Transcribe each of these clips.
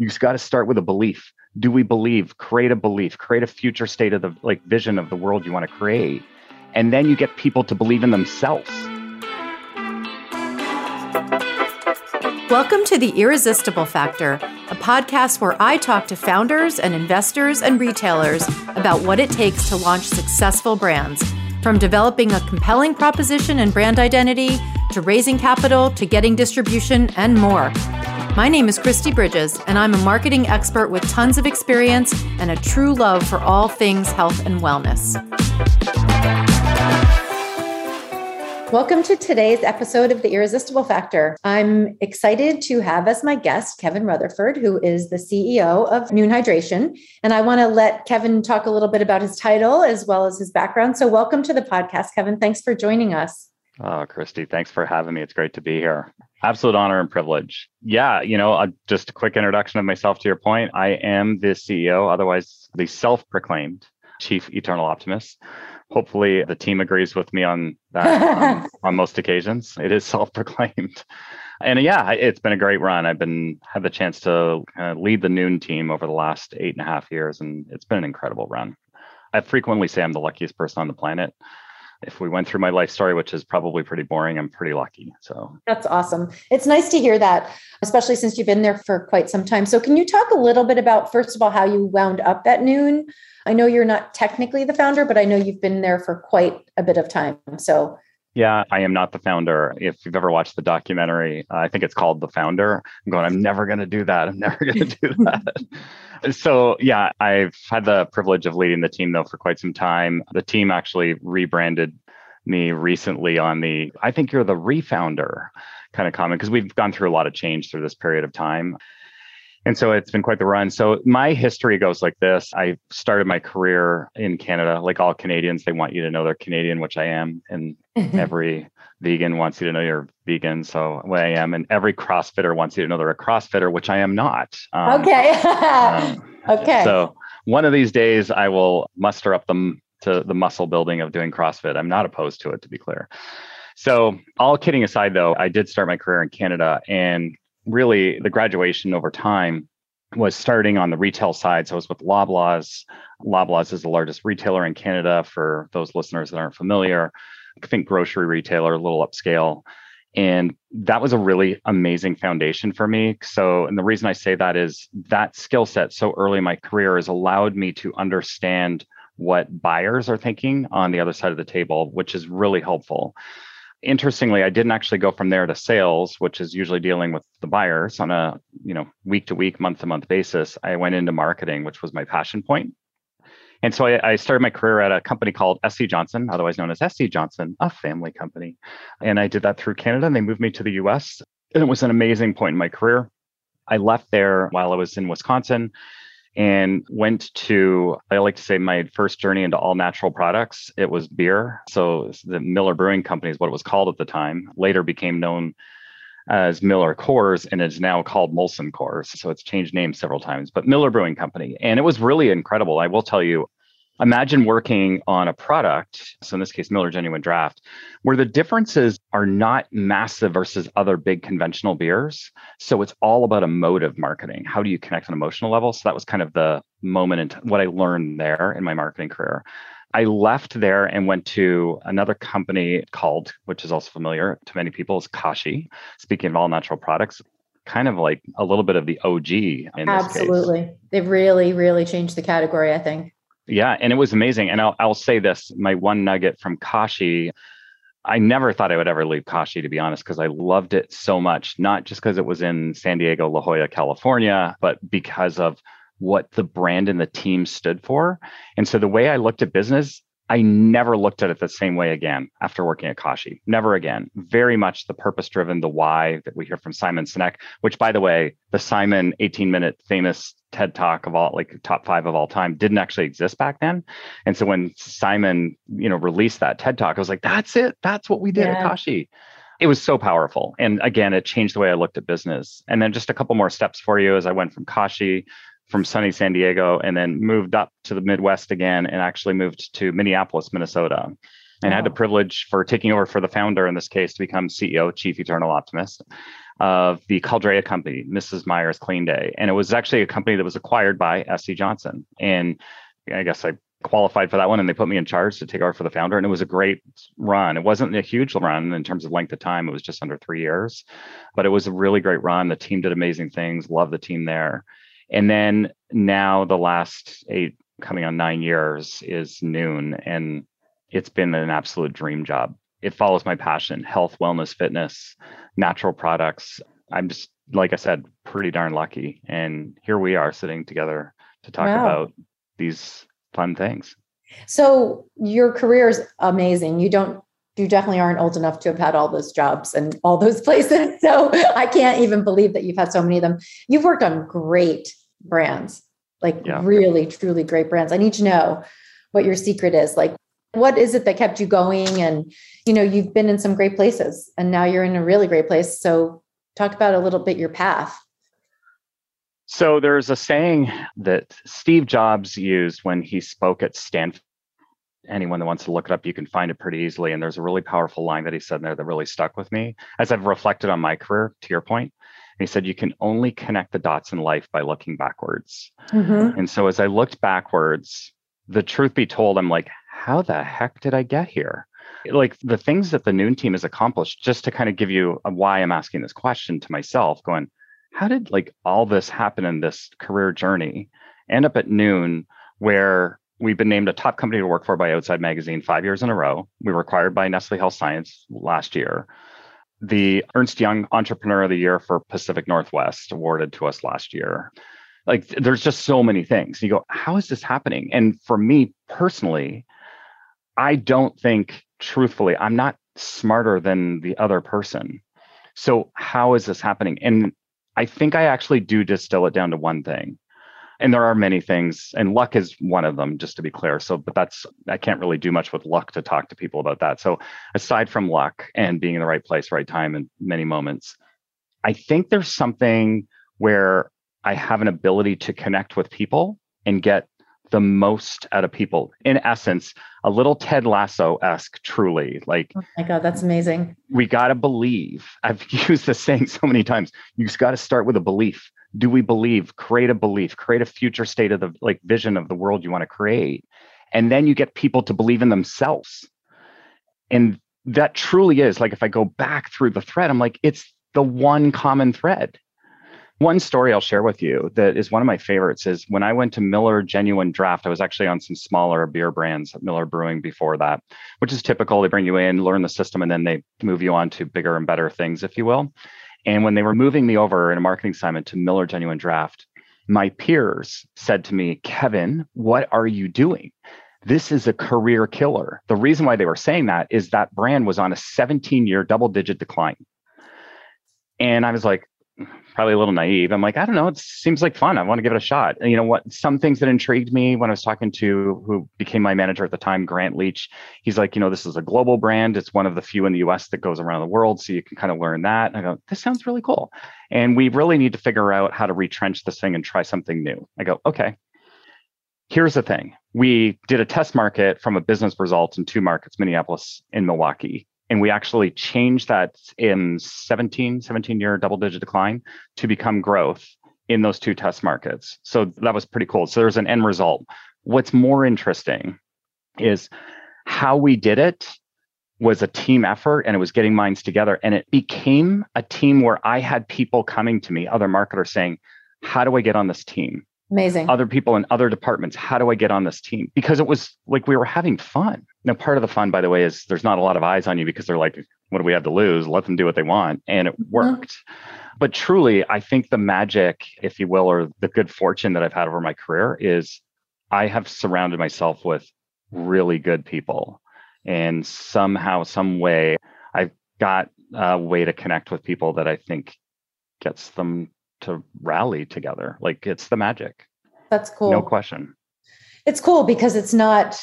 You just got to start with a belief. Do we believe? Create a belief, create a future state of the like vision of the world you want to create. And then you get people to believe in themselves. Welcome to The Irresistible Factor, a podcast where I talk to founders and investors and retailers about what it takes to launch successful brands, from developing a compelling proposition and brand identity to raising capital to getting distribution and more. My name is Kristi Bridges, and I'm a marketing expert with tons of experience and a true love for all things health and wellness. Welcome to today's episode of The Irresistible Factor. I'm excited to have as my guest Kevin Rutherford, who is the CEO of Nuun Hydration. And I want to let Kevin talk a little bit about his title as well as his background. So, welcome to the podcast, Kevin. Thanks for joining us. Oh, Kristi, thanks for having me. It's great to be here. Absolute honor and privilege. Yeah, you know, uh, just a quick introduction of myself to your point. I am the CEO, otherwise the self proclaimed chief eternal optimist. Hopefully, the team agrees with me on that um, on most occasions. It is self proclaimed. And yeah, it's been a great run. I've been had the chance to uh, lead the Nuun team over the last eight and a half years, and it's been an incredible run. I frequently say I'm the luckiest person on the planet if we went through my life story, which is probably pretty boring, I'm pretty lucky. So that's awesome. It's nice to hear that, especially since you've been there for quite some time. So, can you talk a little bit about, first of all, how you wound up at Nuun? I know you're not technically the founder, but I know you've been there for quite a bit of time. So, yeah, I am not the founder. If you've ever watched the documentary, uh, I think it's called The Founder. I'm going, I'm never going to do that. I'm never going to do that. so, yeah, I've had the privilege of leading the team though for quite some time. The team actually rebranded me recently on the I think you're the refounder kind of comment because we've gone through a lot of change through this period of time. And so it's been quite the run. So my history goes like this. I started my career in Canada, like all Canadians, they want you to know they're Canadian, which I am. And every vegan wants you to know you're vegan. So what I am. And every CrossFitter wants you to know they're a CrossFitter, which I am not. Um, okay. um, okay. So one of these days I will muster up the, to the muscle building of doing CrossFit. I'm not opposed to it, to be clear. So, all kidding aside, though, I did start my career in Canada and really the graduation over time was starting on the retail side. So I was with Loblaws. Loblaws is the largest retailer in Canada for those listeners that aren't familiar. I think grocery retailer, a little upscale. And that was a really amazing foundation for me. So, and the reason I say that is that skill set so early in my career has allowed me to understand what buyers are thinking on the other side of the table, which is really helpful interestingly i didn't actually go from there to sales which is usually dealing with the buyers on a you know week to week month to month basis i went into marketing which was my passion point and so I, I, started my career at a company called SC Johnson, otherwise known as SC Johnson, a family company. And I did that through Canada and they moved me to the US. And it was an amazing point in my career. I left there while I was in Wisconsin and went to i like to say my first journey into all natural products it was beer. So the miller brewing company is what it was called at the time later became known as miller coors and it's now called molson coors. So it's changed names several times but miller brewing company. And it was really incredible. I will tell you imagine working on a product, so in this case, Miller Genuine Draft, where the differences are not massive versus other big conventional beers. So it's all about a emotive marketing. How do you connect on emotional level? So that was kind of the moment and what I learned there in my marketing career. I left there and went to another company called, which is also familiar to many people, is Kashi. Speaking of all natural products, kind of like a little bit of the OG. Absolutely, they've really, really changed the category. I think. Yeah, and it was amazing. And I'll, I'll say this my one nugget from Kashi. I never thought I would ever leave Kashi, to be honest, because I loved it so much, not just because it was in San Diego, La Jolla, California, but because of what the brand and the team stood for. And so the way I looked at business, I never looked at it the same way again after working at Kashi. Never again. Very much the purpose driven, the why that we hear from Simon Sinek, which by the way, the Simon 18 minute famous TED talk of all like top five of all time didn't actually exist back then. And so when Simon, you know, released that TED talk, I was like, that's it. That's what we did yeah. at Kashi. It was so powerful. And again, it changed the way I looked at business. And then just a couple more steps for you as I went from Kashi from sunny San Diego and then moved up to the Midwest again and actually moved to Minneapolis, Minnesota. and wow. Had the privilege for taking over for the founder in this case to become CEO, Chief Eternal Optimist of the Caldrea company, Mrs. Meyer's Clean Day. And it was actually a company that was acquired by SC Johnson. And I guess I qualified for that one and they put me in charge to take over for the founder. And it was a great run. It wasn't a huge run in terms of length of time, it was just under three years, but it was a really great run. The team did amazing things, love the team there. And then now the last eight, coming on nine years is Nuun. And it's been an absolute dream job. It follows my passion health, wellness, fitness, natural products. I'm just, like I said, pretty darn lucky. And here we are sitting together to talk wow. about these fun things. So your career is amazing. You don't you definitely aren't old enough to have had all those jobs and all those places. So I can't even believe that you've had so many of them. You've worked on great brands, like yeah. really, truly great brands. I need to know what your secret is. Like, what is it that kept you going? And, you know, you've been in some great places and now you're in a really great place. So talk about a little bit your path. So there's a saying that Steve Jobs used when he spoke at Stanford. Anyone that wants to look it up, you can find it pretty easily. And there's a really powerful line that he said there that really stuck with me as I've reflected on my career, to your point. He said, You can only connect the dots in life by looking backwards. Mm-hmm. And so as I looked backwards, the truth be told, I'm like, How the heck did I get here? Like the things that the Nuun team has accomplished, just to kind of give you why I'm asking this question to myself, going, how did like all this happen in this career journey end up at Nuun where we've been named a top company to work for by outside magazine five years in a row we were acquired by nestle health science last year the ernst young entrepreneur of the year for pacific northwest awarded to us last year. Like there's just so many things. You go how is this happening? And for me personally i don't think truthfully i'm not smarter than the other person. So how is this happening? And I think I actually do distill it down to one thing. And there are many things, and luck is one of them, just to be clear. So, but that's, I can't really do much with luck to talk to people about that. So, aside from luck and being in the right place, right time in many moments, I think there's something where I have an ability to connect with people and get the most out of people. In essence, a little Ted Lasso esque, truly. Like, oh my God, that's amazing. We got to believe. I've used this saying so many times. You just got to start with a belief. Do we believe? Create a belief, create a future state of the like vision of the world you want to create. And then you get people to believe in themselves. And that truly is like, if I go back through the thread, I'm like, it's the one common thread one story I'll share with you that is one of my favorites is when I went to Miller Genuine Draft, I was actually on some smaller beer brands at Miller Brewing before that, which is typical. They bring you in, learn the system, and then they move you on to bigger and better things, if you will. And when they were moving me over in a marketing assignment to Miller Genuine Draft, my peers said to me, Kevin, what are you doing? This is a career killer. The reason why they were saying that is that brand was on a 17 year double digit decline. And I was like, probably a little naive. I'm like, I don't know. It seems like fun. I want to give it a shot. And you know what? Some things that intrigued me when I was talking to who became my manager at the time, Grant Leach. He's like, you know, this is a global brand. It's one of the few in the US that goes around the world. So you can kind of learn that. And I go, this sounds really cool. And we really need to figure out how to retrench this thing and try something new. I go, okay. Here's the thing. We did a test market from a business result in two markets, Minneapolis and Milwaukee and we actually changed that in 17 17 year double digit decline to become growth in those two test markets. So that was pretty cool. So there's an end result. What's more interesting is how we did it was a team effort and it was getting minds together. And it became a team where i had people coming to me other marketers saying how do i get on this team Amazing. Other people in other departments. How do I get on this team? Because it was like we were having fun. Now, part of the fun, by the way, is there's not a lot of eyes on you because they're like, what do we have to lose? Let them do what they want. And it mm-hmm. worked. Mm-hmm. But truly, I think the magic, if you will, or the good fortune that I've had over my career is I have surrounded myself with really good people. And somehow, some way, I've got a way to connect with people that I think gets them to rally together. Like it's the magic. That's cool. No question. It's cool because it's not,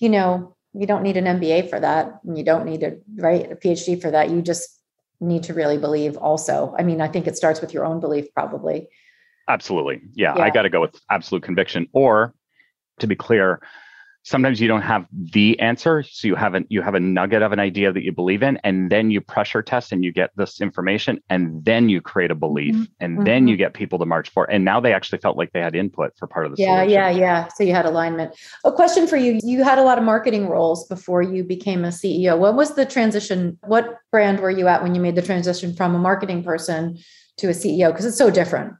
you know, you don't need an MBA for that. And you don't need a right a PhD for that. You just need to really believe also. I mean, I think it starts with your own belief probably. Absolutely. Yeah. yeah. I got to go with absolute conviction. Or to be clear, sometimes you don't have the answer so you haven't you have a nugget of an idea that you believe in and then you pressure test and you get this information and then you create a belief mm-hmm. and mm-hmm. then you get people to march for and now they actually felt like they had input for part of the yeah solution. yeah yeah. So you had alignment. A question for you. You had a lot of marketing roles before you became a ceo what was the transition what brand were you at when you made the transition from a marketing person to a ceo because it's so different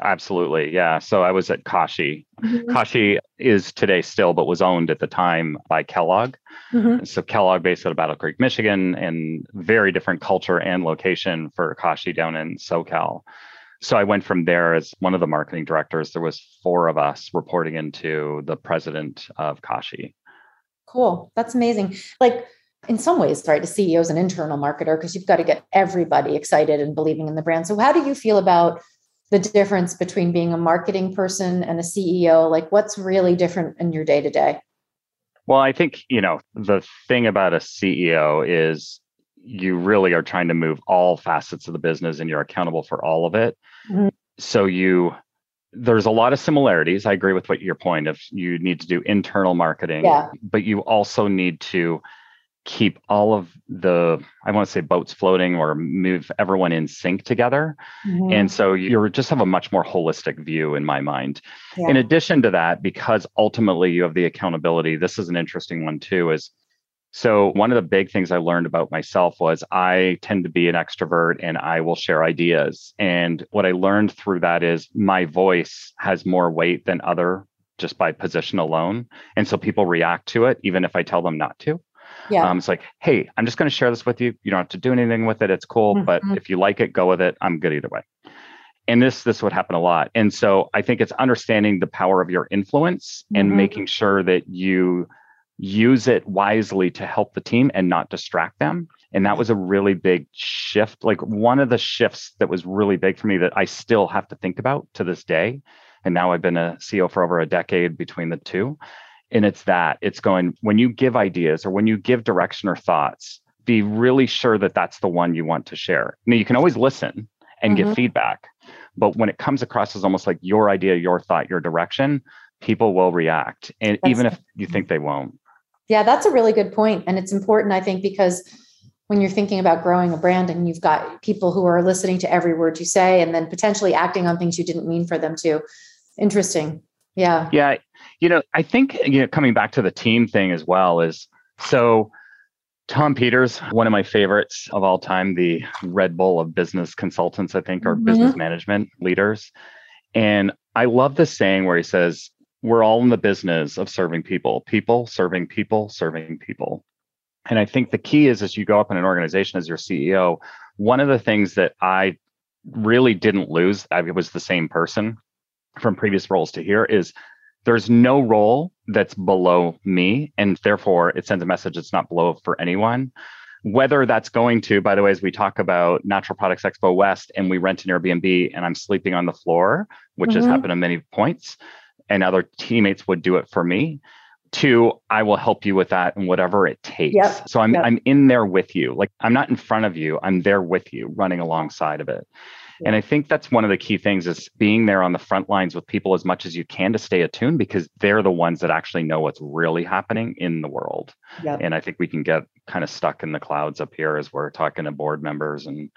Absolutely. Yeah. So I was at Kashi. Mm-hmm. Kashi is today still, but was owned at the time by Kellogg. Mm-hmm. So Kellogg based out of Battle Creek, Michigan, and very different culture and location for Kashi down in SoCal. So I went from there as one of the marketing directors. There was four of us reporting into the president of Kashi. Cool. That's amazing. Like in some ways, right, a CEO is an internal marketer because you've got to get everybody excited and believing in the brand. So how do you feel about the difference between being a marketing person and a CEO? Like, what's really different in your day to day? Well, I think, you know, the thing about a CEO is you really are trying to move all facets of the business and you're accountable for all of it. Mm-hmm. So you, there's a lot of similarities. I agree with what your point of you need to do internal marketing, yeah. but you also need to keep all of the i want to say boats floating or move everyone in sync together. Mm-hmm. and so you just have a much more holistic view in my mind. Yeah. in addition to that because ultimately you have the accountability this is an interesting one too is so one of the big things i learned about myself was i tend to be an extrovert and i will share ideas. And what i learned through that is my voice has more weight than other just by position alone. And so people react to it even if i tell them not to yeah. Um, it's like, hey, I'm just going to share this with you. You don't have to do anything with it. It's cool, mm-hmm. but if you like it, go with it. I'm good either way. And this this would happen a lot. And so I think it's understanding the power of your influence mm-hmm. and making sure that you use it wisely to help the team and not distract them. And that was a really big shift. Like one of the shifts that was really big for me that I still have to think about to this day. And now I've been a CEO for over a decade between the two and it's that it's going when you give ideas or when you give direction or thoughts be really sure that that's the one you want to share. Now you can always listen and mm-hmm. give feedback but when it comes across as almost like your idea your thought your direction people will react and that's, even if you think they won't. Yeah that's a really good point and it's important i think because when you're thinking about growing a brand and you've got people who are listening to every word you say and then potentially acting on things you didn't mean for them to interesting. Yeah. Yeah you know, I think you know coming back to the team thing as well is so Tom Peters, one of my favorites of all time, the Red Bull of business consultants, I think, or mm-hmm. business management leaders. And I love this saying where he says, We're all in the business of serving people, people serving people, serving people. And I think the key is as you go up in an organization as your CEO, one of the things that I really didn't lose, I was the same person from previous roles to here, is there's no role that's below me and therefore it sends a message it's not below for anyone whether that's going to by the way as we talk about natural products expo west and we rent an airbnb and i'm sleeping on the floor which mm-hmm. has happened at many points and other teammates would do it for me to i will help you with that and whatever it takes yep. so i'm yep. i'm in there with you like i'm not in front of you i'm there with you running alongside of it and I think that's one of the key things is being there on the front lines with people as much as you can to stay attuned because they're the ones that actually know what's really happening in the world. Yep. And I think we can get kind of stuck in the clouds up here as we're talking to board members and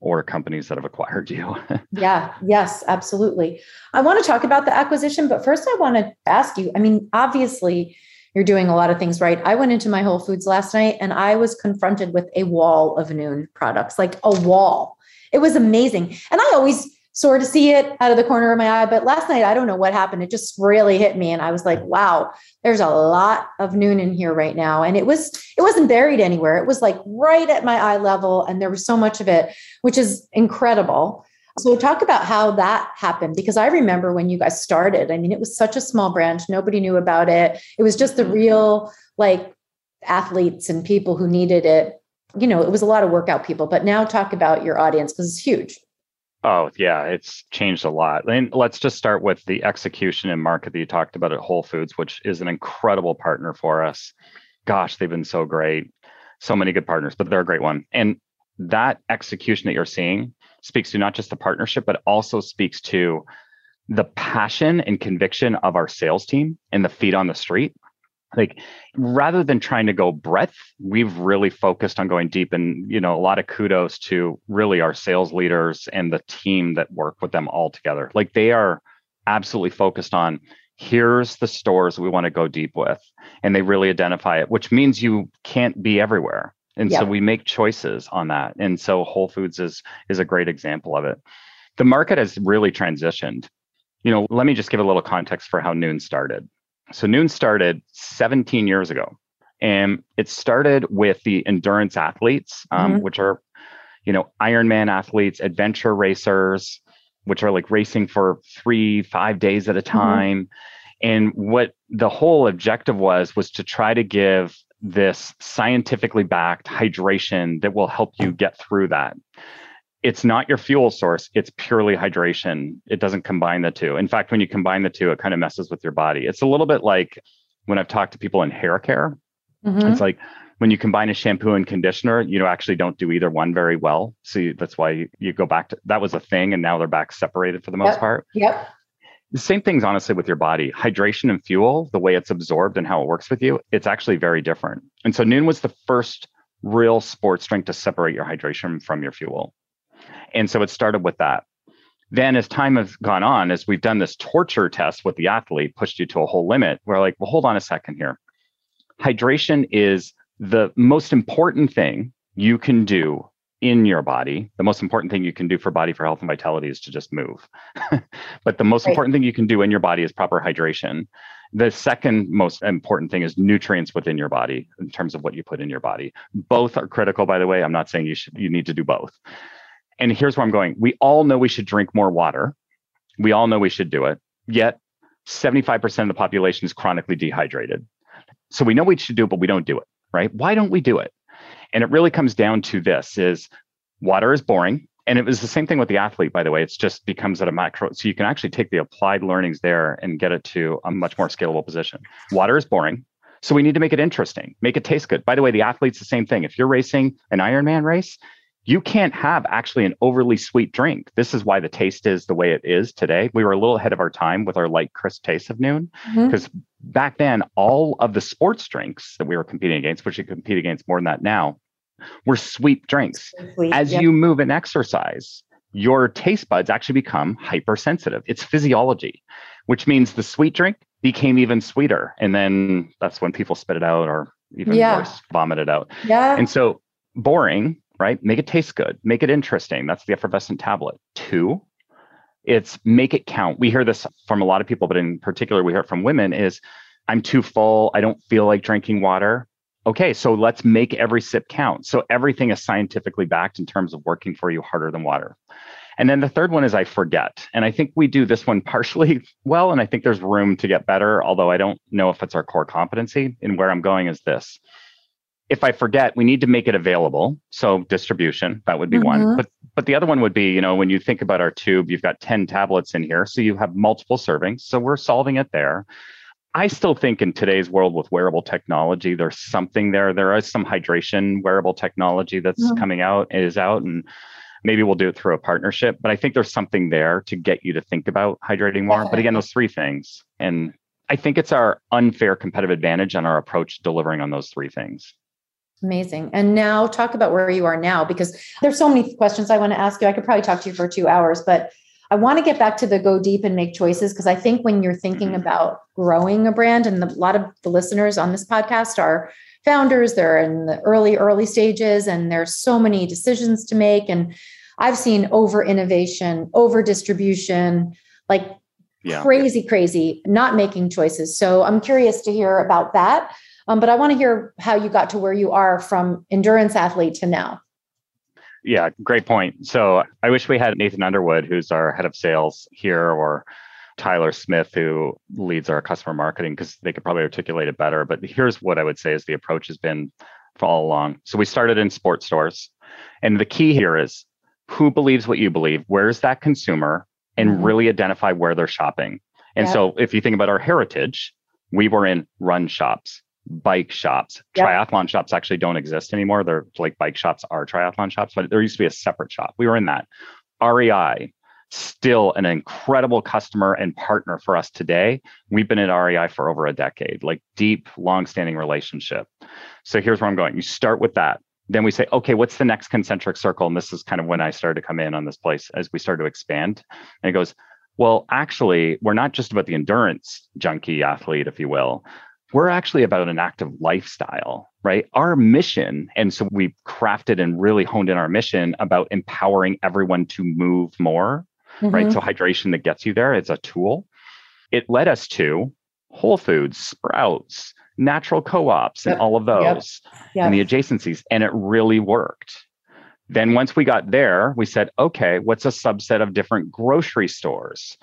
or companies that have acquired you. yeah, yes, absolutely. I want to talk about the acquisition, but first I want to ask you, I mean, obviously you're doing a lot of things right. I went into my Whole Foods last night and I was confronted with a wall of noon products, like a wall it was amazing. And I always sort of see it out of the corner of my eye. But last night, I don't know what happened. It just really hit me. And I was like, wow, there's a lot of Nuun in here right now. And it was, it wasn't buried anywhere. It was like right at my eye level. And there was so much of it, which is incredible. So talk about how that happened because I remember when you guys started. I mean, it was such a small branch. Nobody knew about it. It was just the mm-hmm. real like athletes and people who needed it you know, it was a lot of workout people, but now talk about your audience because it's huge. Oh, yeah, it's changed a lot. And let's just start with the execution and market that you talked about at Whole Foods, which is an incredible partner for us. Gosh, they've been so great. So many good partners, but they're a great one. And that execution that you're seeing speaks to not just the partnership, but also speaks to the passion and conviction of our sales team and the feet on the street like rather than trying to go breadth we've really focused on going deep and you know a lot of kudos to really our sales leaders and the team that work with them all together. Like they are absolutely focused on here's the stores we want to go deep with and they really identify it which means you can't be everywhere. And so we make choices on that and so whole foods is is a great example of it. The market has really transitioned. You know let me just give a little context for how Nuun started so Nuun started 17 years ago, and it started with the endurance athletes, um, mm-hmm. which are, you know, Ironman athletes, adventure racers, which are like racing for three, five days at a mm-hmm. time. Mm-hmm. And what the whole objective was was to try to give this scientifically backed hydration that will help you get through that it's not your fuel source it's purely hydration. It doesn't combine the two. In fact when you combine the two it kind of messes with your body. It's a little bit like when i've talked to people in hair care mm-hmm. it's like when you combine a shampoo and conditioner you know actually don't do either one very well. So that's why you, you, go back to that was a thing and now they're back separated for the most yep. part. Yep. The same things honestly with your body. Hydration and fuel the way it's absorbed and how it works with you it's actually very different. And so Nuun was the first real sports drink to separate your hydration from your fuel and so it started with that. Then, as time has gone on, as we've done this torture test with the athlete, pushed you to a whole limit, we're like, well, hold on a second here. Hydration is the most important thing you can do in your body. The most important thing you can do for body for health and vitality is to just move. but the most right. important thing you can do in your body is proper hydration. The second most important thing is nutrients within your body in terms of what you put in your body. Both are critical, by the way. I'm not saying you should you need to do both and here's where I'm going. We all know we should drink more water. We all know we should do it. Yet 75% of the population is chronically dehydrated. So we know we should do it, but we don't do it, right? Why don't we do it? And it really comes down to this is water is boring. And it was the same thing with the athlete, by the way. It's just becomes at a macro. So you can actually take the applied learnings there and get it to a much more scalable position. Water is boring. So we need to make it interesting, make it taste good. By the way, the athlete's the same thing. If you're racing an Ironman race, you can't have actually an overly sweet drink. This is why the taste is the way it is today. We were a little ahead of our time with our light, crisp taste of Nuun because mm-hmm. back then, all of the sports drinks that we were competing against, which you compete against more than that now, were sweet drinks. Sweet, As yep. you move and exercise, your taste buds actually become hypersensitive. It's physiology, which means the sweet drink became even sweeter. And then that's when people spit it out or even yeah. worse, vomit it out. Yeah. And so boring right? Make it taste good, make it interesting. That's the effervescent tablet. Two, it's make it count. We hear this from a lot of people, but in particular, we hear it from women is I'm too full. I don't feel like drinking water. Okay, so let's make every sip count. So everything is scientifically backed in terms of working for you harder than water. And then the third one is I forget. And I think we do this one partially well, and I think there's room to get better, although I don't know if it's our core competency. And where I'm going is this if I forget, we need to make it available. So distribution, that would be mm-hmm. one. But but the other one would be, you know, when you think about our tube, you've got 10 tablets in here. So you have multiple servings. So we're solving it there. I still think in today's world with wearable technology, there's something there. There is some hydration wearable technology that's mm-hmm. coming out, is out, and maybe we'll do it through a partnership. But I think there's something there to get you to think about hydrating more. But again, those three things. And I think it's our unfair competitive advantage on our approach delivering on those three things. Amazing. And now talk about where you are now because there's so many questions I want to ask you. I could probably talk to you for two hours, but I want to get back to the go deep and make choices because I think when you're thinking mm-hmm. about growing a brand, and the, a lot of the listeners on this podcast are founders, they're in the early, early stages, and there's so many decisions to make. And I've seen over innovation, over distribution, like yeah. crazy, crazy, not making choices. So I'm curious to hear about that. Um, but I want to hear how you got to where you are from endurance athlete to now. Yeah, great point. So I wish we had Nathan Underwood, who's our head of sales here, or Tyler Smith, who leads our customer marketing, because they could probably articulate it better. But here's what I would say is the approach has been for all along. So we started in sports stores. And the key here is who believes what you believe? Where's that consumer? And mm-hmm. really identify where they're shopping. And so if you think about our heritage, we were in run shops, bike shops. Yep. Triathlon shops actually don't exist anymore. They're like bike shops are triathlon shops, but there used to be a separate shop. We were in that. REI, still an incredible customer and partner for us today. We've been at REI for over a decade, like deep, long-standing relationship. So here's where I'm going. You start with that. Then we say, okay, what's the next concentric circle? And this is kind of when I started to come in on this place as we started to expand. And it goes, well, actually, we're not just about the endurance junkie athlete, if you will. We're actually about an active lifestyle, right? Our mission, and so we crafted and really honed in our mission about empowering everyone to move more, mm-hmm. right? So hydration that gets you there is a tool. It led us to Whole Foods, Sprouts, natural co-ops, and yep. all of those yep. Yep. and the adjacencies, and it really worked. Then once we got there, we said, okay, what's a subset of different grocery stores?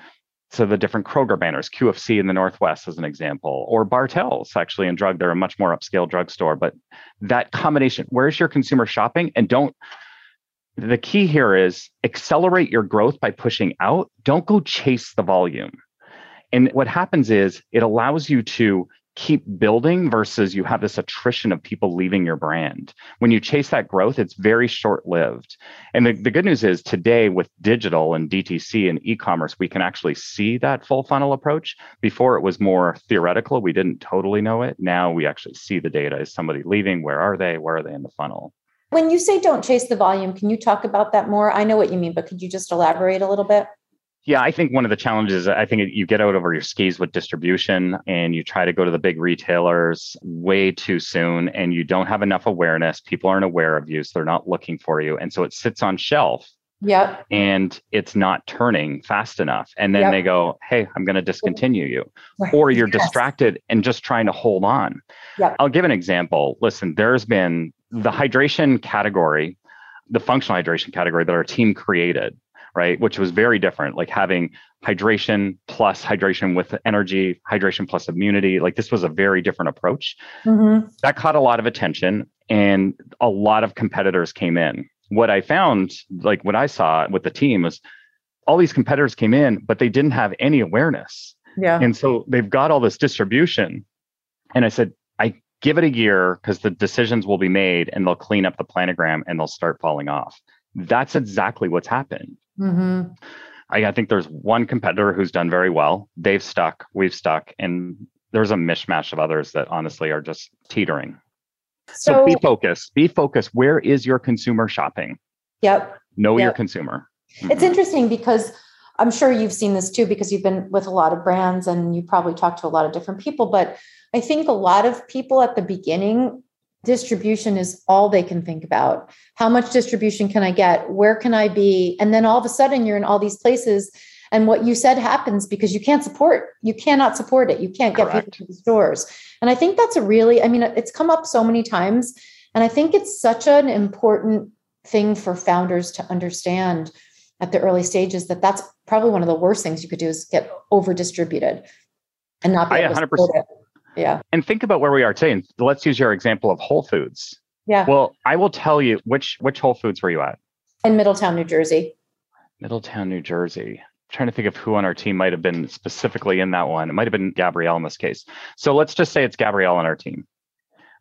So the different Kroger banners, QFC in the Northwest as an example, or Bartell's actually in drug, they're a much more upscale drugstore. But that combination, where's your consumer shopping? And don't the key here is accelerate your growth by pushing out. Don't go chase the volume. And what happens is it allows you to keep building versus you have this attrition of people leaving your brand. When you chase that growth, it's very short lived. And the, the good news is today with digital and DTC and e commerce, we can actually see that full funnel approach. Before it was more theoretical, we didn't totally know it. Now we actually see the data. Is somebody leaving? Where are they? Where are they in the funnel? When you say don't chase the volume, can you talk about that more? I know what you mean, but could you just elaborate a little bit? Yeah, I think one of the challenges, I think you get out over your skis with distribution and you try to go to the big retailers way too soon and you don't have enough awareness. People aren't aware of you, so they're not looking for you. And so it sits on shelf. Yep. And it's not turning fast enough. And then yep. they go, hey, I'm going to discontinue you. Right. Or you're yes. distracted and just trying to hold on. Yep. I'll give an example. Listen, there's been the hydration category, the functional hydration category that our team created right? Which was very different, like having hydration plus hydration with energy, hydration plus immunity. Like this was a very different approach. Mm-hmm. That caught a lot of attention and a lot of competitors came in. What I found, like what I saw with the team was all these competitors came in, but they didn't have any awareness. Yeah. And so they've got all this distribution. And I said, I give it a year because the decisions will be made and they'll clean up the planogram and they'll start falling off. That's exactly what's happened. Mm-hmm. I, I think there's one competitor who's done very well. They've stuck, we've stuck, and there's a mishmash of others that honestly are just teetering. So, so be focused. Be focused. Where is your consumer shopping? Yep. Know yep. your consumer. Mm-hmm. It's interesting because I'm sure you've seen this too because you've been with a lot of brands and you probably talked to a lot of different people. But I think a lot of people at the beginning distribution is all they can think about. How much distribution can I get? Where can I be? And then all of a sudden you're in all these places and what you said happens because you can't support you cannot support it. You can't get Correct. people to the stores. And I think that's a really I mean it's come up so many times and I think it's such an important thing for founders to understand at the early stages that that's probably one of the worst things you could do is get over distributed and not be able 100%. to support it. Yeah. And think about where we are today. And let's use your example of Whole Foods. Yeah. Well, I will tell you which which Whole Foods were you at? In Middletown, New Jersey. Middletown, New Jersey. I'm trying to think of who on our team might have been specifically in that one. It might have been Gabrielle in this case. So let's just say it's Gabrielle on our team,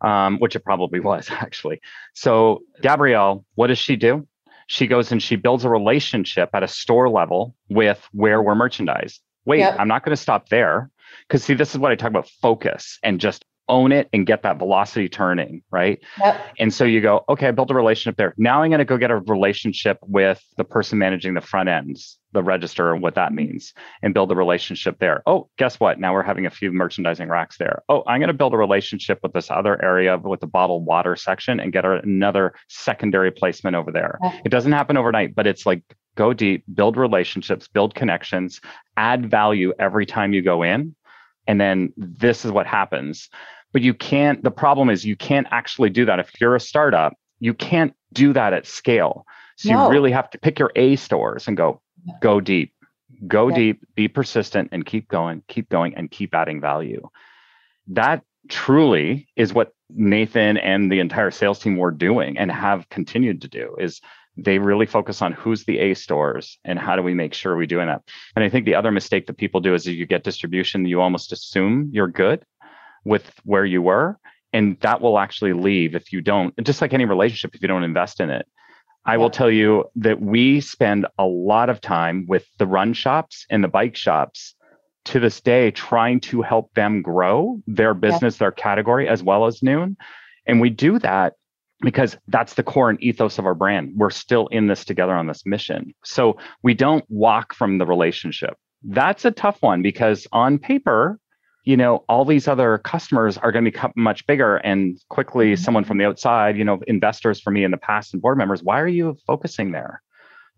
um, which it probably was actually. So Gabrielle, what does she do? She goes and she builds a relationship at a store level with where we're merchandised. Wait, yep. I'm not going to stop there. Because see, this is what I talk about focus and just own it and get that velocity turning, right? Yep. And so you go, okay, I built a relationship there. Now I'm going to go get a relationship with the person managing the front ends, the register, and what that mm-hmm. means, and build a relationship there. Oh, guess what? Now we're having a few merchandising racks there. Oh, I'm going to build a relationship with this other area with the bottled water section and get another secondary placement over there. Yep. It doesn't happen overnight, but it's like go deep, build relationships, build connections, add value every time you go in and then this is what happens but you can't the problem is you can't actually do that if you're a startup you can't do that at scale so no. you really have to pick your a stores and go go deep go yeah. deep be persistent and keep going keep going and keep adding value that truly is what nathan and the entire sales team were doing and have continued to do is they really focus on who's the A stores and how do we make sure we're doing that. And I think the other mistake that people do is you get distribution, you almost assume you're good with where you were. And that will actually leave if you don't, just like any relationship, if you don't invest in it. I will tell you that we spend a lot of time with the run shops and the bike shops to this day trying to help them grow their business, their category, as well as Nuun. And we do that because that's the core and ethos of our brand. We're still in this together on this mission. So we don't walk from the relationship. That's a tough one because on paper, you know, all these other customers are going to become much bigger and quickly mm-hmm. someone from the outside, you know, investors for me in the past and board members, why are you focusing there?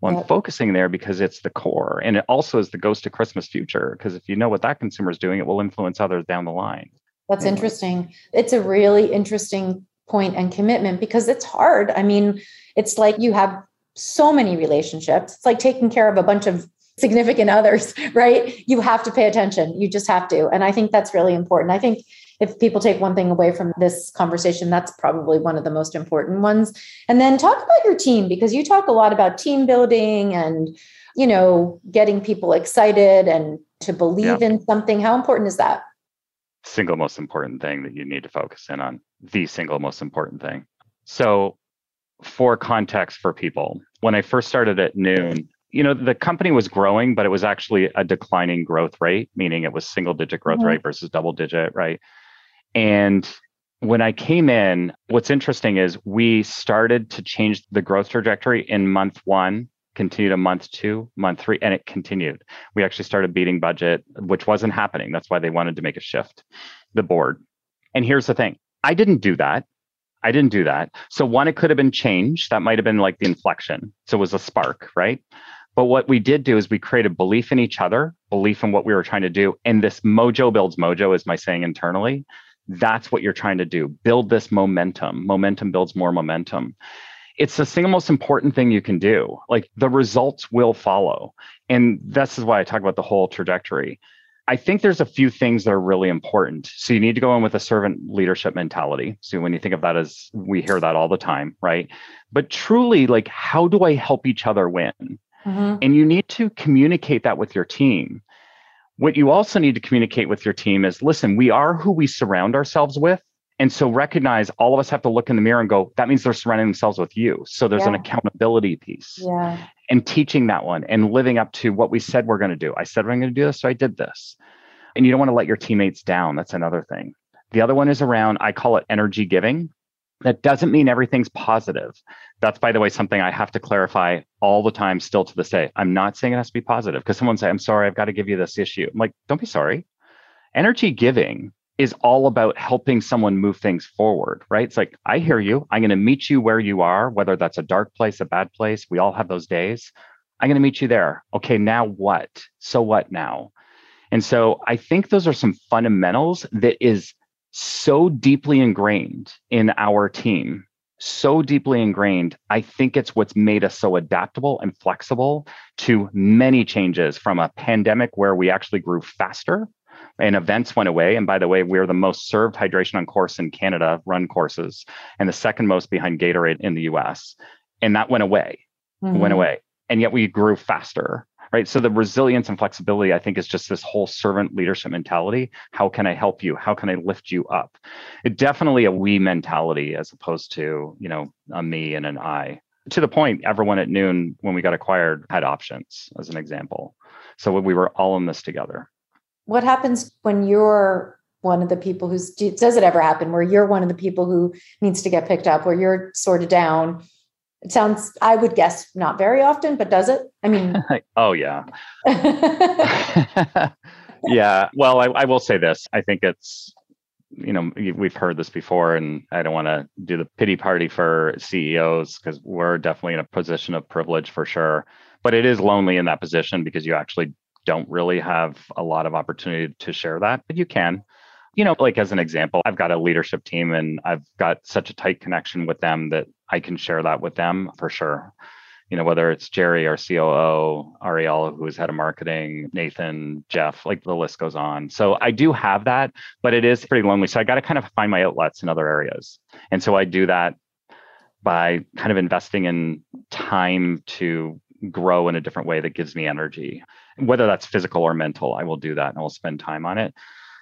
Well, yep. I'm focusing there because it's the core and it also is the ghost of Christmas future. Because if you know what that consumer is doing, it will influence others down the line. That's interesting. It's a really interesting point and commitment because it's hard. I mean, it's like you have so many relationships. It's like taking care of a bunch of significant others, right? You have to pay attention. You just have to. And I think that's really important. I think if people take one thing away from this conversation, that's probably one of the most important ones. And then talk about your team because you talk a lot about team building and, you know, getting people excited and to believe yeah. in something. How important is that? Single most important thing that you need to focus in on. The single most important thing. So, for context for people, when I first started at Nuun, you know the company was growing but it was actually a declining growth rate meaning it was single digit growth mm-hmm. rate versus double digit right? And when i came in what's interesting is we started to change the growth trajectory in month one continued to month two month three and it continued. We actually started beating budget which wasn't happening. That's why they wanted to make a shift. The board. And here's the thing i didn't do that I didn't do that. So one, it could have been changed. That might have been like the inflection. So it was a spark, right? But what we did do is we created belief in each other, belief in what we were trying to do. And this mojo builds mojo, is my saying internally. That's what you're trying to do. Build this momentum. Momentum builds more momentum. It's the single most important thing you can do. Like the results will follow. And this is why I talk about the whole trajectory. I think there's a few things that are really important. So you need to go in with a servant leadership mentality. So when you think of that as we hear that all the time, right? But truly, like, how do I help each other win? Mm-hmm. And you need to communicate that with your team. What you also need to communicate with your team is listen, we are who we surround ourselves with. And so recognize all of us have to look in the mirror and go, that means they're surrounding themselves with you. So there's yeah. an accountability piece. Yeah. And teaching that one and living up to what we said we're going to do. I said I'm going to do this, so I did this. And you don't want to let your teammates down. That's another thing. The other one is around, I call it energy giving. That doesn't mean everything's positive. That's, by the way, something I have to clarify all the time, still to this day. I'm not saying it has to be positive because someone say, I'm sorry, I've got to give you this issue. I'm like, don't be sorry. Energy giving is all about helping someone move things forward, right? It's like, I hear you. I'm going to meet you where you are, whether that's a dark place, a bad place. We all have those days. I'm going to meet you there. Okay, now what? So what now? And so I think those are some fundamentals that is so deeply ingrained in our team, so deeply ingrained. I think it's what's made us so adaptable and flexible to many changes from a pandemic where we actually grew faster and events went away. And by the way, we're the most served hydration on course in Canada, run courses, and the second most behind Gatorade in the US. And that went away, mm-hmm. went away. And yet we grew faster right? So the resilience and flexibility, I think, is just this whole servant leadership mentality. How can I help you? How can I lift you up? It definitely a we mentality as opposed to, you know, a me and an I. To the point, everyone at Nuun when we got acquired, had options, as an example. So we were all in this together. What happens when you're one of the people who's does it ever happen where you're one of the people who needs to get picked up, where you're sorted down it sounds, I would guess, not very often, but does it? I mean, oh, yeah. yeah. Well, I, I will say this. I think it's, you know, we've heard this before, and I don't want to do the pity party for CEOs because we're definitely in a position of privilege for sure. But it is lonely in that position because you actually don't really have a lot of opportunity to share that, but you can you know, like as an example, I've got a leadership team and I've got such a tight connection with them that I can share that with them for sure. You know, whether it's Jerry, our COO, Ariel, who is head of marketing, Nathan, Jeff, like the list goes on. So I do have that, but it is pretty lonely. So I got to kind of find my outlets in other areas. And so I do that by kind of investing in time to grow in a different way that gives me energy. Whether that's physical or mental, I will do that and I will spend time on it.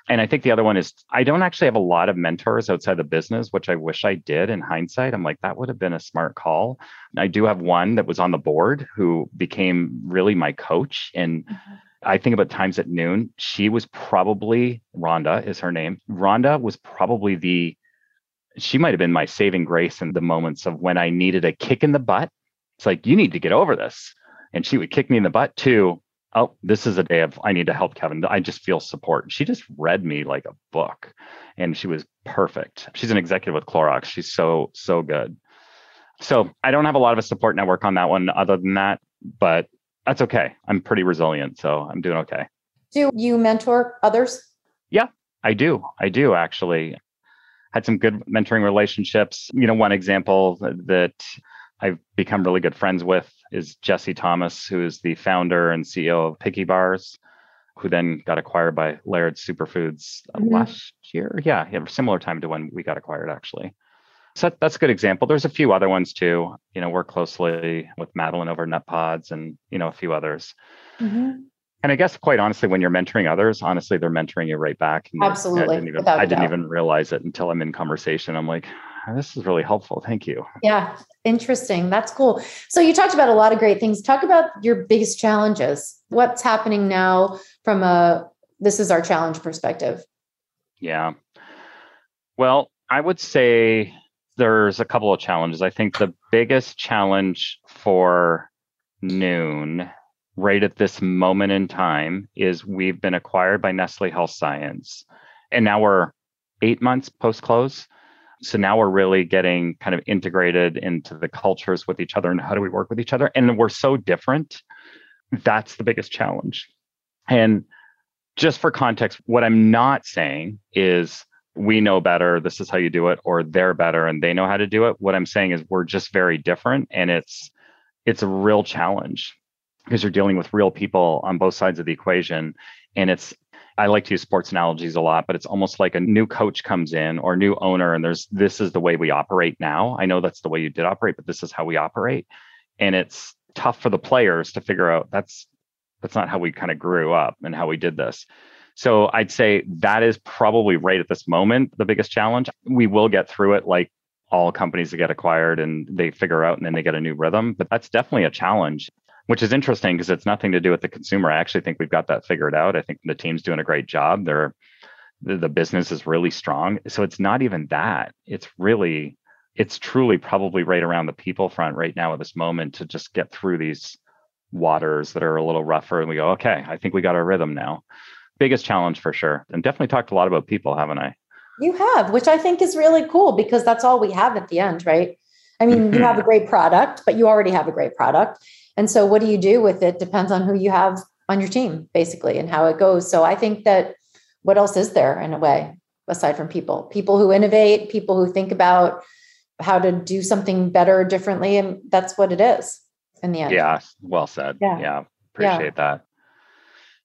And I think the other one is I don't actually have a lot of mentors outside the business, which I wish I did in hindsight. I'm like, that would have been a smart call. I do have one that was on the board who became really my coach. And mm-hmm. I think about times at Nuun, she was probably, Rhonda is her name. Rhonda was probably the, she might have been my saving grace in the moments of when I needed a kick in the butt. It's like, you need to get over this. And she would kick me in the butt too oh, this is a day of I need to help Kevin. I just feel support. She just read me like a book and she was perfect. She's an executive with Clorox. She's so, so good. So I don't have a lot of a support network on that one other than that, but that's okay. I'm pretty resilient. So I'm doing okay. Do you mentor others? Yeah, I do. I do actually. Had some good mentoring relationships. You know, one example that I've become really good friends with is Jesse Thomas, who is the founder and CEO of Picky Bars, who then got acquired by Laird Superfoods mm-hmm. last year. Yeah, yeah, similar time to when we got acquired, actually. So that's a good example. There's a few other ones too. You know, work closely with Madeline over Nutpods and you know a few others. Mm-hmm. And I guess quite honestly, when you're mentoring others, honestly, they're mentoring you right back. And Absolutely. I didn't, even, I didn't even realize it until I'm in conversation. I'm like, this is really helpful. Thank you. Yeah, interesting. That's cool. So you talked about a lot of great things. Talk about your biggest challenges. What's happening now from a this is our challenge perspective? Yeah. Well, I would say there's a couple of challenges. I think the biggest challenge for Nuun right at this moment in time is we've been acquired by Nestle Health Science and now we're 8 months post close so now we're really getting kind of integrated into the cultures with each other and how do we work with each other and we're so different. That's the biggest challenge. And just for context what i'm not saying is we know better this is how you do it or they're better and they know how to do it. What i'm saying is we're just very different and it's it's a real challenge because you're dealing with real people on both sides of the equation and it's I like to use sports analogies a lot, but it's almost like a new coach comes in or new owner, and there's this is the way we operate now. I know that's the way you did operate, but this is how we operate. And it's tough for the players to figure out that's that's not how we kind of grew up and how we did this. So I'd say that is probably right at this moment the biggest challenge. We will get through it like all companies that get acquired and they figure out and then they get a new rhythm, but that's definitely a challenge which is interesting because it's nothing to do with the consumer. I actually think we've got that figured out. I think the team's doing a great job. They're the, the business is really strong. So it's not even that. It's really it's truly probably right around the people front right now at this moment to just get through these waters that are a little rougher and we go, okay, I think we got our rhythm now. Biggest challenge for sure. And definitely talked a lot about people, haven't I? You have, which I think is really cool because that's all we have at the end, right? I mean, you mm-hmm. have a great product, but you already have a great product. And so what do you do with it depends on who you have on your team, basically, and how it goes. So I think that what else is there in a way, aside from people? People who innovate, people who think about how to do something better differently. And that's what it is in the end. Yeah, well said. Yeah. yeah appreciate yeah. that.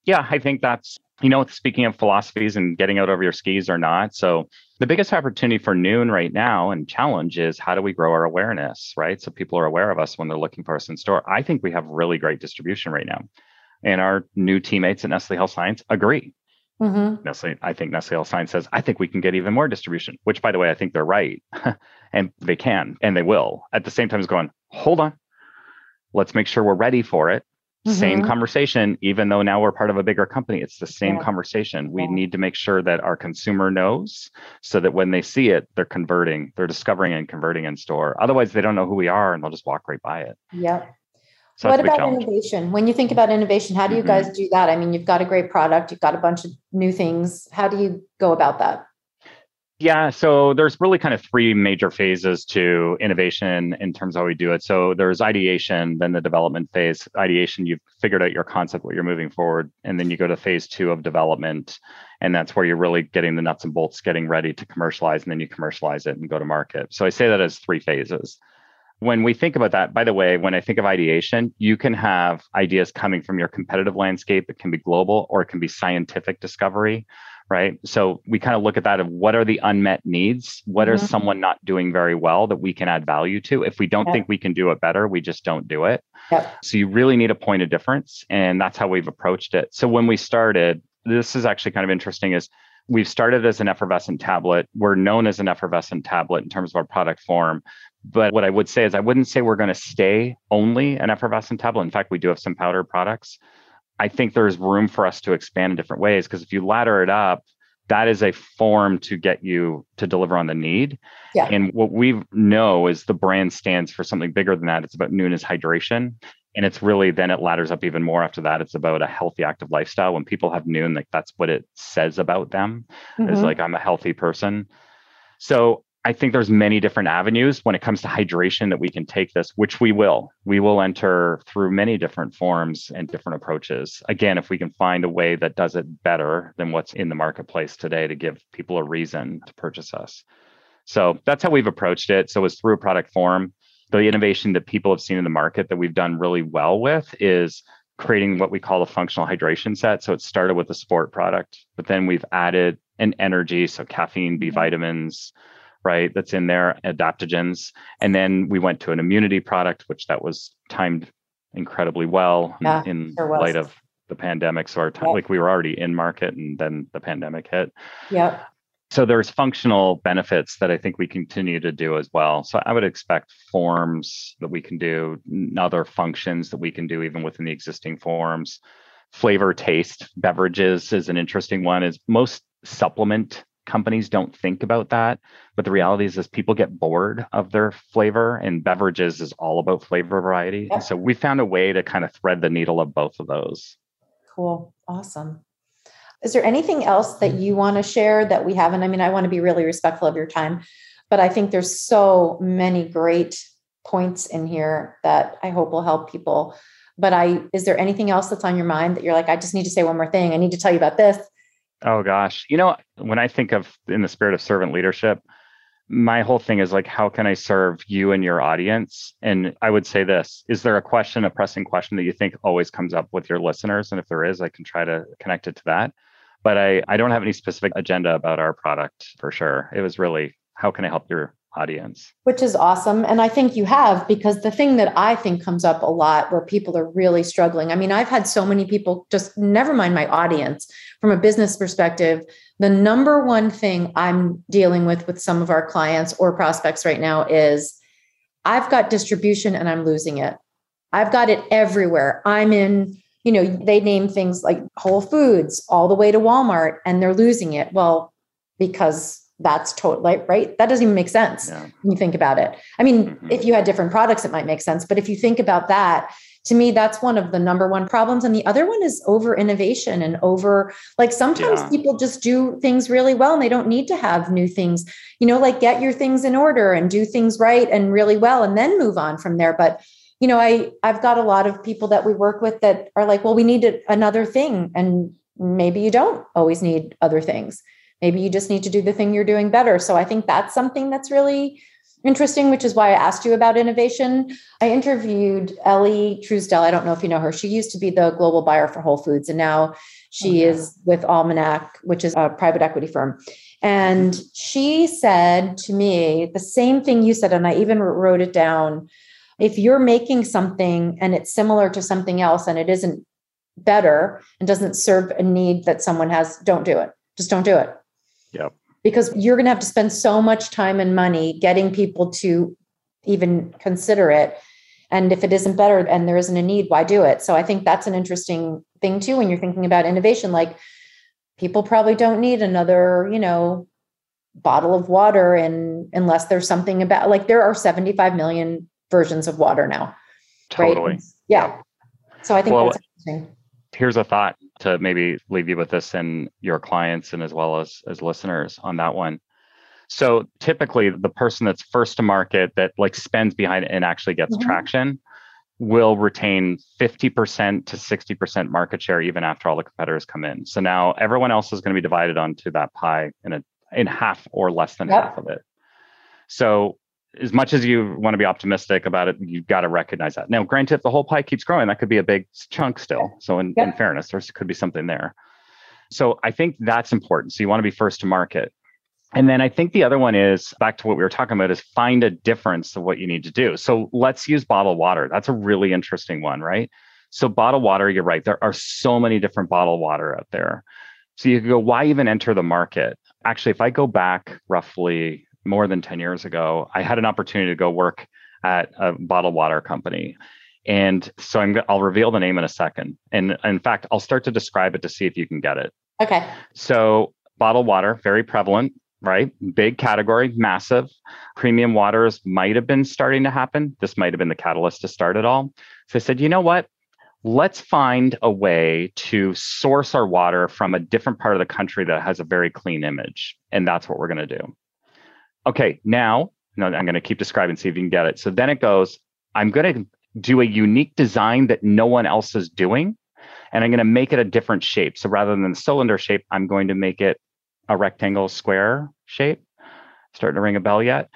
Yeah, I think that's you know, speaking of philosophies and getting out over your skis or not. So the biggest opportunity for Nuun right now and challenge is how do we grow our awareness, right? So people are aware of us when they're looking for us in store. I think we have really great distribution right now. And our new teammates at Nestle Health Science agree. Mm-hmm. Nestle, I think Nestle Health Science says, I think we can get even more distribution, which by the way, I think they're right. and they can and they will. At the same time as going, hold on, let's make sure we're ready for it Mm-hmm. Same conversation, even though now we're part of a bigger company, it's the same yeah. conversation. We yeah. need to make sure that our consumer knows so that when they see it, they're converting, they're discovering and converting in store. Otherwise, they don't know who we are and they'll just walk right by it. Yep. So what about innovation? When you think about innovation, how do you mm-hmm. guys do that? I mean, you've got a great product, you've got a bunch of new things. How do you go about that? Yeah, so there's really kind of three major phases to innovation in terms of how we do it. So there's ideation, then the development phase. Ideation, you've figured out your concept, what you're moving forward, and then you go to phase two of development, and that's where you're really getting the nuts and bolts, getting ready to commercialize, and then you commercialize it and go to market. So I say that as three phases. When we think about that, by the way, when I think of ideation, you can have ideas coming from your competitive landscape. It can be global or it can be scientific discovery right? So we kind of look at that of what are the unmet needs? What mm-hmm. is someone not doing very well that we can add value to? If we don't think we can do it better, we just don't do it. Yep. So you really need a point of difference. And that's how we've approached it. So when we started, this is actually kind of interesting is we've started as an effervescent tablet. We're known as an effervescent tablet in terms of our product form. But what I would say is, I wouldn't say we're going to stay only an effervescent tablet. In fact, we do have some powder products. I think there's room for us to expand in different ways because if you ladder it up, that is a form to get you to deliver on the need. Yeah. And what we know is the brand stands for something bigger than that. It's about Nuun is hydration. And it's really then it ladders up even more after that. It's about a healthy, active lifestyle. When people have Nuun, like that's what it says about them. Mm-hmm. Is like I'm a healthy person. So I think there's many different avenues when it comes to hydration that we can take this, which we will. We will enter through many different forms and different approaches. Again, if we can find a way that does it better than what's in the marketplace today to give people a reason to purchase us. So that's how we've approached it. So it's through a product form. The innovation that people have seen in the market that we've done really well with is creating what we call a functional hydration set. So it started with a sport product, but then we've added an energy, so caffeine, B mm-hmm. vitamins, right? That's in there, adaptogens. And then we went to an immunity product, which that was timed incredibly well yeah, in sure light of the pandemic. So our time, yep. like we were already in market and then the pandemic hit. Yep. So there's functional benefits that I think we continue to do as well. So I would expect forms that we can do, other functions that we can do even within the existing forms. Flavor taste beverages is an interesting one. Is most supplement companies don't think about that but the reality is is people get bored of their flavor and beverages is all about flavor variety. Yeah. so we found a way to kind of thread the needle of both of those. Cool. Awesome. Is there anything else that you want to share that we haven't? I mean i want to be really respectful of your time but i think there's so many great points in here that i hope will help people. But i is there anything else that's on your mind that you're like i just need to say one more thing. I need to tell you about this Oh gosh. You know, when I think of in the spirit of servant leadership, my whole thing is like, how can I serve you and your audience? And I would say this Is there a question, a pressing question that you think always comes up with your listeners? And if there is, I can try to connect it to that. But I, I don't have any specific agenda about our product for sure. It was really, how can I help your audience. Which is awesome. And I think you have, because the thing that I think comes up a lot where people are really struggling. I mean, I've had so many people just never mind my audience from a business perspective. The number one thing I'm dealing with with some of our clients or prospects right now is I've got distribution and I'm losing it. I've got it everywhere. I'm in, you know, they name things like Whole Foods all the way to Walmart and they're losing it. Well, because that's totally right. That doesn't even make sense yeah. when you think about it. I mean, mm-hmm. if you had different products, it might make sense. But if you think about that, to me, that's one of the number one problems. And the other one is over innovation and over like sometimes yeah. people just do things really well and they don't need to have new things, you know, like get your things in order and do things right and really well and then move on from there. But you know, I I've got a lot of people that we work with that are like, well, we need another thing. And maybe you don't always need other things maybe you just need to do the thing you're doing better. So i think that's something that's really interesting which is why i asked you about innovation. I interviewed ellie truesdell. I don't know if you know her. She used to be the global buyer for whole foods and now she oh, is with almanac which is a private equity firm. And mm-hmm. she said to me the same thing you said and i even wrote it down. If you're making something and it's similar to something else and it isn't better and doesn't serve a need that someone has don't do it. Just don't do it Yep. Because you're going to have to spend so much time and money getting people to even consider it. And if it isn't better and there isn't a need, why do it? So I think that's an interesting thing too when you're thinking about innovation. Like people probably don't need another, you know, bottle of water and unless there's something about like there are 75 million versions of water now. Totally. Right? Yeah. So I think well, that's interesting. Here's a thought to maybe leave you with this and your clients and as well as as listeners on that one. So typically the person that's first to market that like spends behind it and actually gets mm-hmm. traction will retain 50% to 60% market share even after all the competitors come in. So now everyone else is going to be divided onto that pie in a in half or less than yep. half of it. So as much as you want to be optimistic about it, you've got to recognize that. Now, granted, if the whole pie keeps growing, that could be a big chunk still. So, in, in fairness, there could be something there. So, I think that's important. So, you want to be first to market. And then I think the other one is back to what we were talking about is find a difference of what you need to do. So, let's use bottled water. That's a really interesting one, right? So, bottled water, you're right. There are so many different bottled water out there So you could go, why even enter the market? Actually, if I go back roughly more than 10 years ago, I had an opportunity to go work at a bottled water company. And so I'm, I'll reveal the name in a second. And in fact, I'll start to describe it to see if you can get it. Okay. So bottled water, very prevalent, right? Big category, massive. Premium waters might have been starting to happen. This might have been the catalyst to start it all. So I said, you know what? Let's find a way to source our water from a different part of the country that has a very clean image. And that's what we're going to do. Okay, now I'm going to keep describing, see if you can get it. So then it goes, I'm going to do a unique design that no one else is doing. And I'm going to make it a different shape. So rather than the cylinder shape, I'm going to make it a rectangle square shape. Starting to ring a bell yet?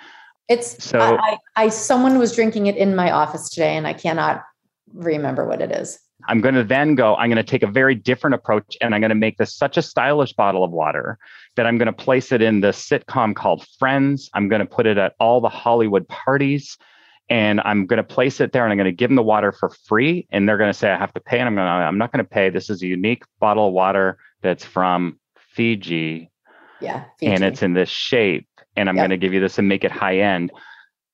It's so I, I, I someone was drinking it in my office today and I cannot remember what it is. I'm going to then go, I'm going to take a very different approach and I'm going to make this such a stylish bottle of water that I'm going to place it in the sitcom called Friends. I'm going to put it at all the Hollywood parties and I'm going to place it there and I'm going to give them the water for free. And they're going to say, I have to pay. And I'm going to, I'm not going to pay. This is a unique bottle of water that's from Fiji. Yeah. Fiji. And it's in this shape. And I'm yep. going to give you this and make it high end.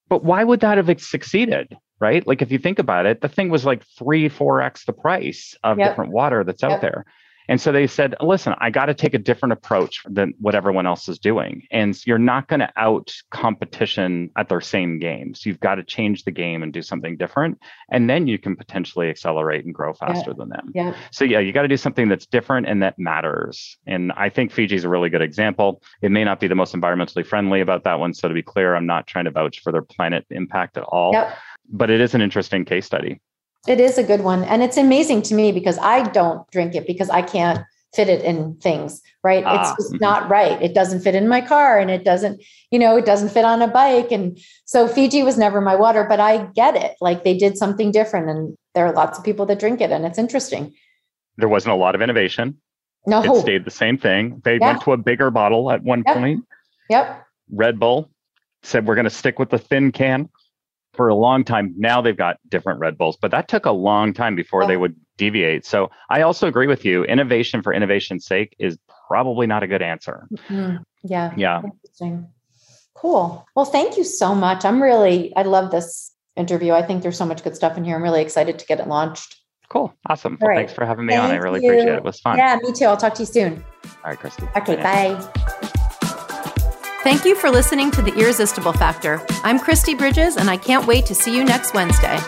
But why would that have succeeded? Right. Like if you think about it, the thing was like three, four X the price of yep. different water that's yep. out there. And so they said, listen, I got to take a different approach than what everyone else is doing. And you're not going to out competition at their same games. You've got to change the game and do something different. And then you can potentially accelerate and grow faster yeah. than them. Yeah. So, yeah, you got to do something that's different and that matters. And I think Fiji is a really good example. It may not be the most environmentally friendly about that one. So, to be clear, I'm not trying to vouch for their planet impact at all. Yep. But it is an interesting case study. It is a good one. And it's amazing to me because I don't drink it because I can't fit it in things, right? Ah, it's just mm-hmm. not right. It doesn't fit in my car and it doesn't, you know, it doesn't fit on a bike. And so Fiji was never my water, but I get it. Like they did something different and there are lots of people that drink it and it's interesting. There wasn't a lot of innovation. No. It stayed the same thing. They yeah. went to a bigger bottle at one yep. point. Yep. Red Bull said, we're going to stick with the thin can for a long time. Now they've got different Red Bulls, but that took a long time before they would deviate. So I also agree with you. Innovation for innovation's sake is probably not a good answer. Mm-hmm. Yeah. Yeah. Interesting. Cool. Well, thank you so much. I'm really, I love this interview. I think there's so much good stuff in here. I'm really excited to get it launched. Cool. Awesome. Well, right. thanks for having me thank on. I really you. appreciate it. It was fun. Yeah, me too. I'll talk to you soon. All right, Kristi. Okay, bye. bye. Thank you for listening to The Irresistible Factor. I'm Kristi Bridges, and I can't wait to see you next Wednesday.